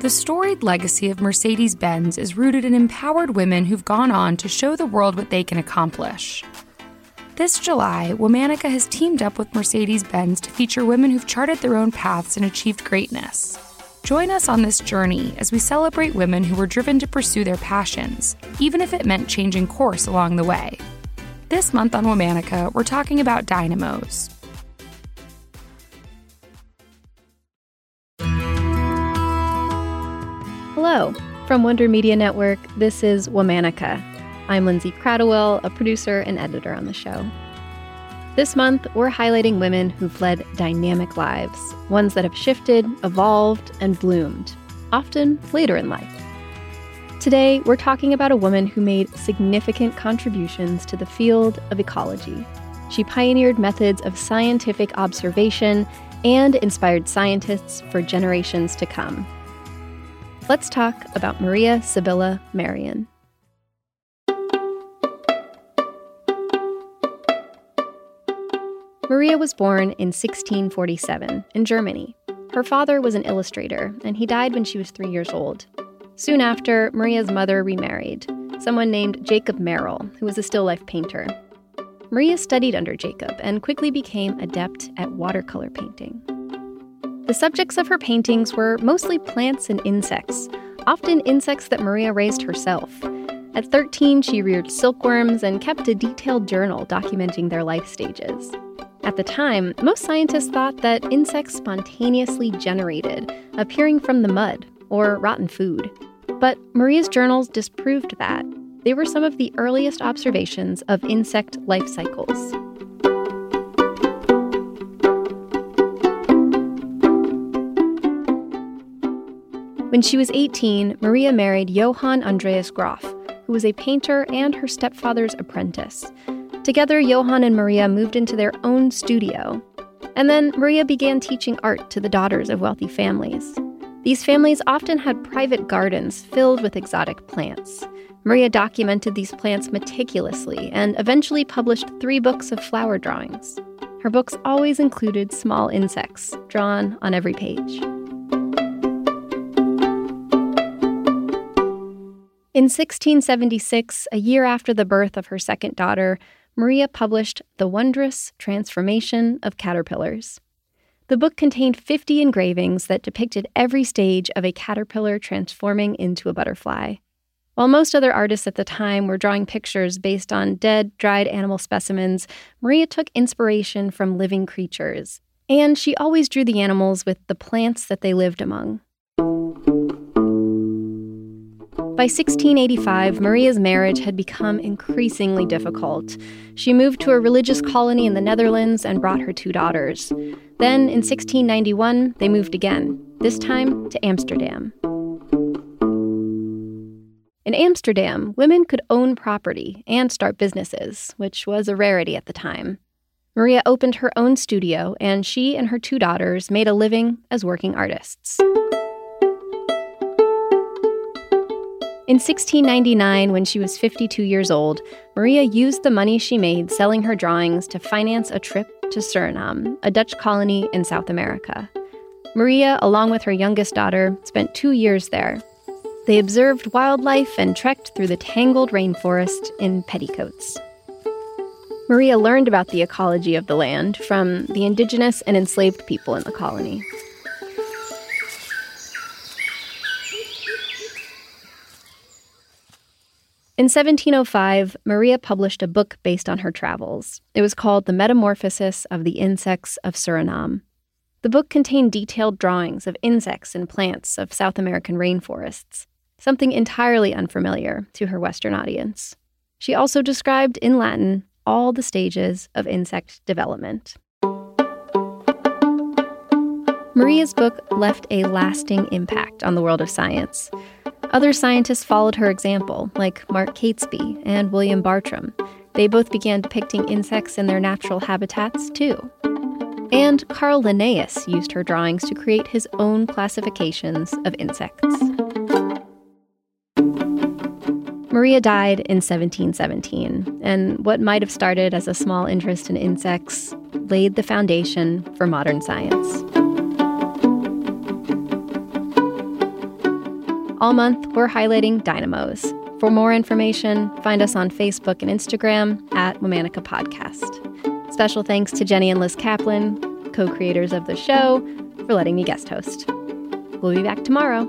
The storied legacy of Mercedes Benz is rooted in empowered women who've gone on to show the world what they can accomplish. This July, Womanica has teamed up with Mercedes Benz to feature women who've charted their own paths and achieved greatness. Join us on this journey as we celebrate women who were driven to pursue their passions, even if it meant changing course along the way. This month on Womanica, we're talking about dynamos. Hello. From Wonder Media Network, this is Womanica. I'm Lindsay Cradwell, a producer and editor on the show. This month, we're highlighting women who've led dynamic lives, ones that have shifted, evolved, and bloomed, often later in life. Today, we're talking about a woman who made significant contributions to the field of ecology. She pioneered methods of scientific observation and inspired scientists for generations to come. Let's talk about Maria Sibylla Merian. Maria was born in 1647 in Germany. Her father was an illustrator, and he died when she was three years old. Soon after, Maria's mother remarried, someone named Jacob Marrel, who was a still life painter. Maria studied under Jacob and quickly became adept at watercolor painting. The subjects of her paintings were mostly plants and insects, often insects that Maria raised herself. At 13, she reared silkworms and kept a detailed journal documenting their life stages. At the time, most scientists thought that insects spontaneously generated, appearing from the mud or rotten food. But Maria's journals disproved that. They were some of the earliest observations of insect life cycles. When she was 18, Maria married Johann Andreas Graff, who was a painter and her stepfather's apprentice. Together, Johann and Maria moved into their own studio. And then Maria began teaching art to the daughters of wealthy families. These families often had private gardens filled with exotic plants. Maria documented these plants meticulously and eventually published three books of flower drawings. Her books always included small insects drawn on every page. In 1676, a year after the birth of her second daughter, Maria published The Wondrous Transformation of Caterpillars. The book contained 50 engravings that depicted every stage of a caterpillar transforming into a butterfly. While most other artists at the time were drawing pictures based on dead, dried animal specimens, Maria took inspiration from living creatures. And she always drew the animals with the plants that they lived among. By 1685, Maria's marriage had become increasingly difficult. She moved to a religious colony in the Netherlands and brought her two daughters. Then, in 1691, they moved again, this time to Amsterdam. In Amsterdam, women could own property and start businesses, which was a rarity at the time. Maria opened her own studio, and she and her two daughters made a living as working artists. In 1699, when she was 52 years old, Maria used the money she made selling her drawings to finance a trip to Suriname, a Dutch colony in South America. Maria, along with her youngest daughter, spent two years there. They observed wildlife and trekked through the tangled rainforest in petticoats. Maria learned about the ecology of the land from the indigenous and enslaved people in the colony. In 1705, Maria published a book based on her travels. It was called The Metamorphosis of the Insects of Suriname. The book contained detailed drawings of insects and plants of South American rainforests, something entirely unfamiliar to her Western audience. She also described in Latin all the stages of insect development. Maria's book left a lasting impact on the world of science. Other scientists followed her example, like Mark Catesby and William Bartram. They both began depicting insects in their natural habitats, too. And Carl Linnaeus used her drawings to create his own classifications of insects. Maria died in 1717, and what might have started as a small interest in insects laid the foundation for modern science. All month, we're highlighting dynamos. For more information, find us on Facebook and Instagram at Womanica Podcast. Special thanks to Jenny and Liz Kaplan, co creators of the show, for letting me guest host. We'll be back tomorrow.